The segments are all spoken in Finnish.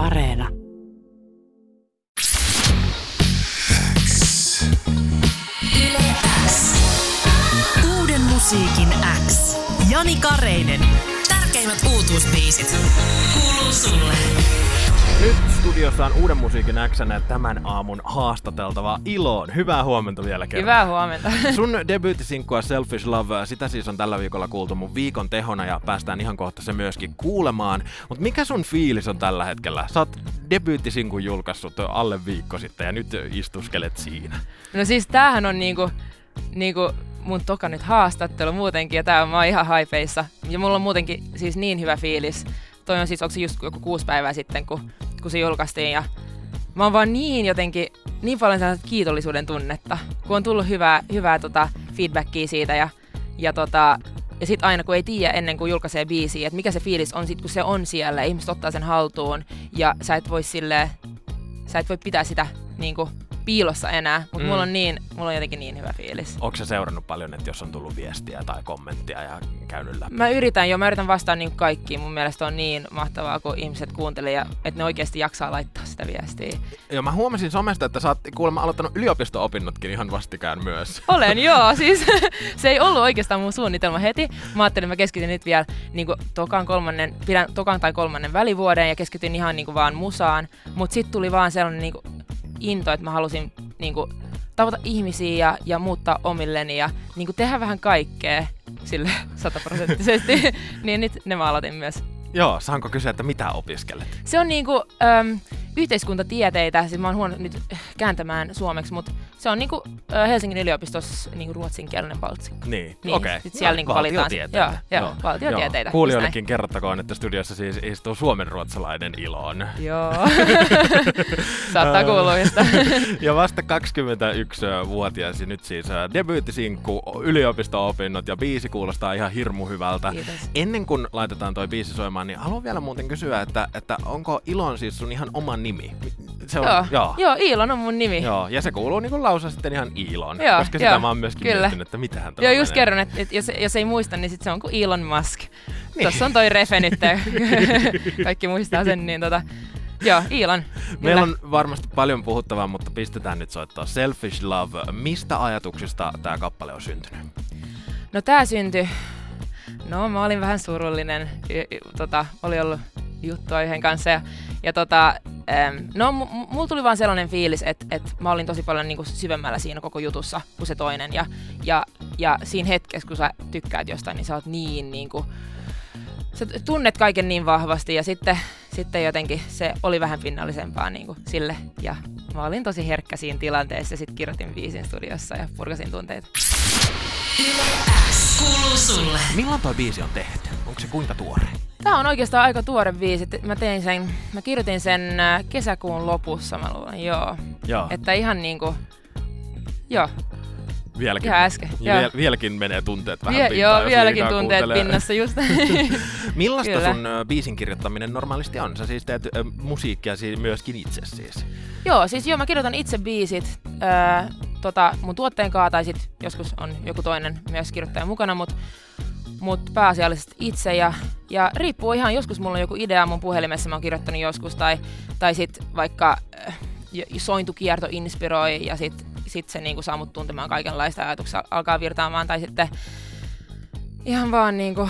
Areena. Uuden musiikin X. Jani Kareinen. Tärkeimmät uutuusbiisit. Studiossa on uuden musiikin Xnä tämän aamun haastateltava Iloon. Hyvää huomenta vielä kerran. Hyvää huomenta. Sun debyyttisinkkua Selfish Love, sitä siis on tällä viikolla kuultu mun viikon tehona ja päästään ihan kohta se myöskin kuulemaan. Mutta mikä sun fiilis on tällä hetkellä? Sä oot debyyttisinkun julkaissut alle viikko sitten ja nyt istuskelet siinä. No siis tämähän on niinku, niinku mun toka nyt haastattelu muutenkin ja tää on, mä oon ihan haipeissa. Ja mulla on muutenkin siis niin hyvä fiilis. Toi on siis, onko se just joku kuusi päivää sitten, kun, kun se julkaistiin ja mä oon vaan niin jotenkin, niin paljon sellaista kiitollisuuden tunnetta, kun on tullut hyvää, hyvää tota feedbackia siitä ja, ja tota, ja sitten aina kun ei tiedä ennen kuin julkaisee biisiä, että mikä se fiilis on sit kun se on siellä ihmiset ottaa sen haltuun ja sä et voi sille sä et voi pitää sitä niinku piilossa enää, mutta Mm. mulla on niin, mulla on jotenkin niin hyvä fiilis. Onko sä seurannut paljon, että jos on tullut viestiä tai kommenttia ja käynyt läpi? Mä yritän jo, mä yritän vastaa niin kaikkiin. Mun mielestä on niin mahtavaa, kun ihmiset kuuntelee ja että ne oikeasti jaksaa laittaa sitä viestiä. Ja mä huomasin somesta, että sä oot kuulemma aloittanut yliopisto-opinnotkin ihan vastikään myös. Olen, joo. Siis se ei ollut oikeastaan mun suunnitelma heti. Mä ajattelin, että mä keskityn nyt vielä niin tokan, kolmannen, pidän tokan tai kolmannen välivuoden ja keskityn ihan niin vaan musaan. Mutta sitten tuli vaan sellainen niin into, että mä halusin niin tavata ihmisiä ja, ja muuttaa omilleni ja niin tehdä vähän kaikkea sille sataprosenttisesti. niin nyt ne mä aloitin myös. Joo, saanko kysyä, että mitä opiskelet? Se on niinku äm, yhteiskuntatieteitä, siis mä oon huono nyt kääntämään suomeksi, mutta se on niinku Helsingin yliopistossa niinku ruotsinkielinen baltsikko. Niin, Niin, okei. sit siellä niinku valitaan valtiotieteitä. joo, joo, valtiotieteitä, Kuulijoillekin kerrottakoon, että studiossa siis istuu suomenruotsalainen Iloon. Joo. Saattaa kuulua ja vasta 21-vuotias ja nyt siis debyyttisinkku, yliopisto-opinnot ja biisi kuulostaa ihan hirmu hyvältä. Kiitos. Ennen kuin laitetaan toi biisi soimaan, niin haluan vielä muuten kysyä, että, että onko Ilon siis sun ihan oma nimi? Se on, Joo. joo. Joo, Iilon on mun nimi. Joo, ja se kuuluu niin lausa sitten ihan Ilon, Joo, koska sitä joo, mä oon myöskin kyllä. miettinyt, että mitähän Joo, just kerron, että et jos, jos ei muista, niin sit se on kuin Elon Musk. Niin. Tuossa on toi refe nyt, kaikki muistaa sen, niin tota, joo, Elon. Meillä on varmasti paljon puhuttavaa, mutta pistetään nyt soittaa Selfish Love. Mistä ajatuksista tämä kappale on syntynyt? No tää syntyi, no mä olin vähän surullinen, y- y- tota, oli ollut juttua yhden kanssa ja, ja tota, no m- mulla tuli vaan sellainen fiilis, että et mä olin tosi paljon niinku syvemmällä siinä koko jutussa kuin se toinen ja, ja, ja siinä hetkessä, kun sä tykkäät jostain, niin sä oot niin niinku, sä tunnet kaiken niin vahvasti ja sitten, sitten jotenkin se oli vähän pinnallisempaa niinku sille ja mä olin tosi herkkä siinä tilanteessa ja sitten kirjoitin biisin studiossa ja purkasin tunteita. X. Kuuluu sulle. Milloin toi biisi on tehty? Onko se kuinka tuore? Tämä on oikeastaan aika tuore biisi. Mä tein sen, mä kirjoitin sen äh, kesäkuun lopussa, mä luulen, joo. Joo, Että ihan niinku, joo, vieläkin, ihan äsken. Joo, viel, vieläkin menee tunteet vähän Vie, pintaan, joo vieläkin tunteet kuuntelee. pinnassa just. Millaista Kyllä. sun biisin kirjoittaminen normaalisti on? Sä siis teet ö, musiikkia si- myöskin itse siis. joo, siis joo, mä kirjoitan itse biisit ää, tota, mun tuotteen kaa, tai sit joskus on joku toinen myös kirjoittaja mukana, mut, mut pääasiallisesti itse. Ja, ja riippuu ihan, joskus mulla on joku idea mun puhelimessa, mä oon kirjoittanut joskus, tai, tai sit vaikka äh, sointukierto inspiroi, ja sit, sit se niinku saa mut tuntemaan kaikenlaista ajatuksia, alkaa virtaamaan, tai sitten ihan vaan niinku,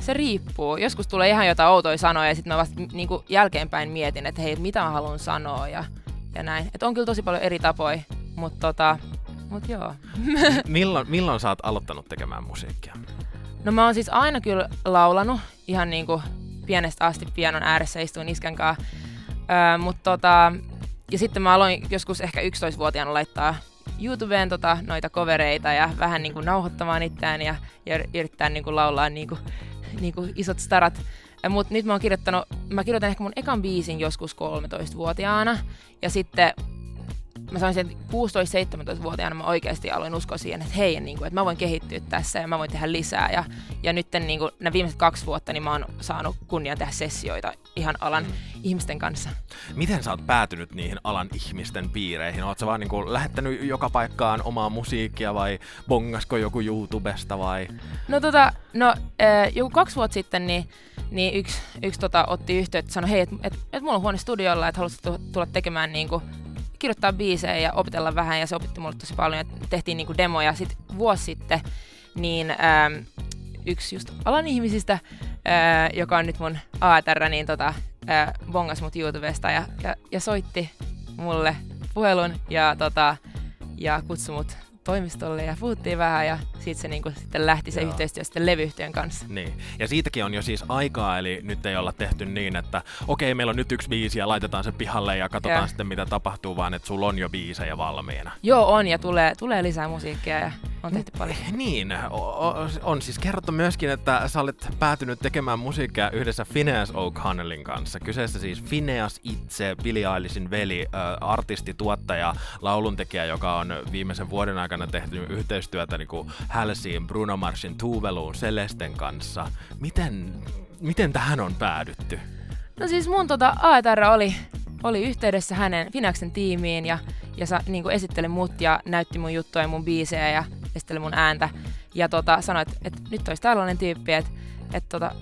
se riippuu. Joskus tulee ihan jotain outoja sanoja ja sitten mä vasta niinku jälkeenpäin mietin, että hei, mitä mä haluan sanoa ja, ja näin. Et on kyllä tosi paljon eri tapoja, mutta tota, mut joo. milloin, milloin sä oot aloittanut tekemään musiikkia? No mä oon siis aina kyllä laulanut ihan niinku pienestä asti pianon ääressä istuin iskän kanssa. Öö, mutta tota, ja sitten mä aloin joskus ehkä 11-vuotiaana laittaa YouTubeen tota, noita kovereita ja vähän niinku nauhoittamaan itseään ja, ja yrittää niinku laulaa niinku, niinku isot starat. Mutta nyt mä oon kirjoittanut, mä kirjoitan ehkä mun ekan biisin joskus 13-vuotiaana ja sitten mä sanoin sen 16-17-vuotiaana mä oikeasti aloin uskoa siihen, että hei, niin kuin, että mä voin kehittyä tässä ja mä voin tehdä lisää. Ja, ja nyt niin kuin, nämä viimeiset kaksi vuotta niin mä oon saanut kunnian tehdä sessioita ihan alan mm. ihmisten kanssa. Miten sä oot päätynyt niihin alan ihmisten piireihin? Oot sä vaan niinku lähettänyt joka paikkaan omaa musiikkia vai bongasko joku YouTubesta vai? No tota, no äh, joku kaksi vuotta sitten niin, niin yksi, yksi tota, otti yhteyttä, sanoi, hei, että et, et mulla on huone studiolla, että haluaisit tulla tekemään niinku, kirjoittaa biisejä ja opetella vähän, ja se opetti mulle tosi paljon, että tehtiin niinku demoja. Sitten vuosi sitten, niin ähm, yksi just alan ihmisistä, äh, joka on nyt mun ATR, niin tota, äh, bongas mut YouTubesta ja, ja, ja soitti mulle puhelun ja, tota, ja kutsui mut toimistolle ja puhuttiin vähän ja siitä se niinku sitten lähti se Joo. yhteistyö sitten levyyhtiön kanssa. Niin. Ja siitäkin on jo siis aikaa, eli nyt ei olla tehty niin, että okei, meillä on nyt yksi biisi ja laitetaan se pihalle ja katsotaan Joo. sitten mitä tapahtuu, vaan että sulla on jo biisejä valmiina. Joo, on ja tulee, tulee lisää musiikkia ja on tehty paljon. Niin, on siis kerrottu myöskin, että sä olet päätynyt tekemään musiikkia yhdessä Phineas O'Connellin kanssa. Kyseessä siis Phineas itse, Billie Eilishin veli, artisti, tuottaja, lauluntekijä, joka on viimeisen vuoden aikana tehty yhteistyötä niin kuin Halseyin, Bruno Marsin, Tuveluun, Celesten kanssa. Miten, miten tähän on päädytty? No siis mun tota AETR oli, oli yhteydessä hänen Finaksen tiimiin ja, ja sa, niin esitteli mut ja näytti mun juttuja ja mun biisejä ja esitteli mun ääntä. Ja tota, sanoi, että, että nyt olisi tällainen tyyppi, että, että tota,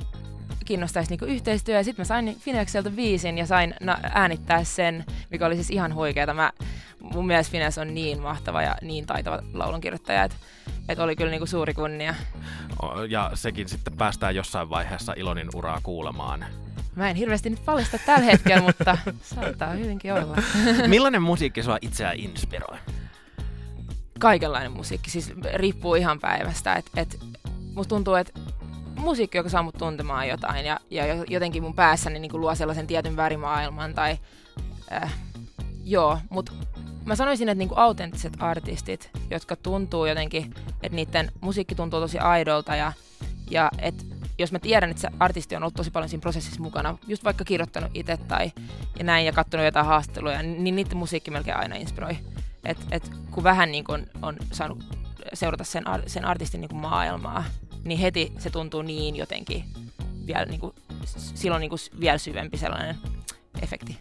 kiinnostaisi niinku yhteistyö. Ja sitten mä sain Finexeltä viisin ja sain na- äänittää sen, mikä oli siis ihan huikeeta. Mä, mun mielestä Fines on niin mahtava ja niin taitava laulunkirjoittaja, että et oli kyllä niinku suuri kunnia. Ja sekin sitten päästään jossain vaiheessa Ilonin uraa kuulemaan. Mä en hirveästi nyt paljasta tällä hetkellä, mutta saattaa hyvinkin olla. Millainen musiikki sua itseään inspiroi? Kaikenlainen musiikki, siis riippuu ihan päivästä. Et, et, musta tuntuu, että musiikki, joka saa mut tuntemaan jotain ja, ja jotenkin mun päässäni niin luo sellaisen tietyn värimaailman tai äh, joo, mutta mä sanoisin, että niinku autenttiset artistit, jotka tuntuu jotenkin, että niiden musiikki tuntuu tosi aidolta ja, ja että jos mä tiedän, että se artisti on ollut tosi paljon siinä prosessissa mukana, just vaikka kirjoittanut itse tai ja näin ja katsonut jotain haastatteluja, niin niiden musiikki melkein aina inspiroi. Et, et kun vähän niin kun on saanut seurata sen, sen artistin niin maailmaa, niin heti se tuntuu niin jotenkin vielä niin kuin, silloin niin kuin vielä syvempi sellainen efekti.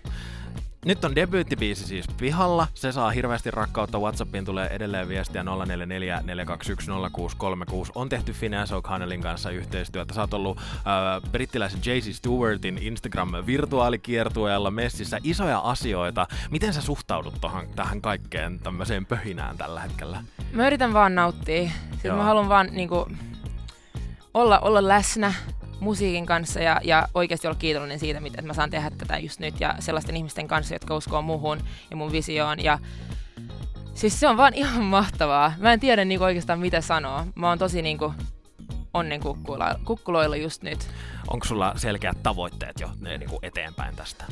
Nyt on debyyttibiisi siis pihalla. Se saa hirveästi rakkautta. Whatsappiin tulee edelleen viestiä 044 On tehty Phineas O'Connellin kanssa yhteistyötä. Sä oot ollut äh, brittiläisen Jay-Z Stewartin Instagram-virtuaalikiertueella messissä. Isoja asioita. Miten sä suhtaudut tohon, tähän kaikkeen tämmöiseen pöhinään tällä hetkellä? Mä yritän vaan nauttia. Siis mä haluan vaan niinku, olla, olla läsnä musiikin kanssa ja, ja oikeasti olla kiitollinen siitä, että mä saan tehdä tätä just nyt ja sellaisten ihmisten kanssa, jotka uskoo muhun ja mun visioon. Ja siis se on vaan ihan mahtavaa. Mä en tiedä niinku oikeastaan mitä sanoa. Mä oon tosi niinku onnen kukkuloilla just nyt. Onko sulla selkeät tavoitteet jo ne, niinku eteenpäin tästä?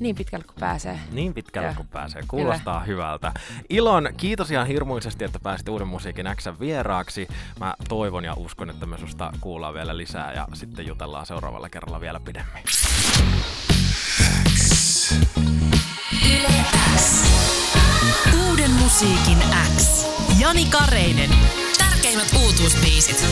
Niin pitkälle kuin pääsee. Niin pitkälle kuin pääsee. Kuulostaa Kyllä. hyvältä. Ilon, kiitos ihan hirmuisesti, että pääsit Uuden musiikin X vieraaksi. Mä toivon ja uskon, että me susta kuullaan vielä lisää ja sitten jutellaan seuraavalla kerralla vielä pidemmin. Uuden musiikin X. Jani Kareinen. Tärkeimmät uutuusbiisit.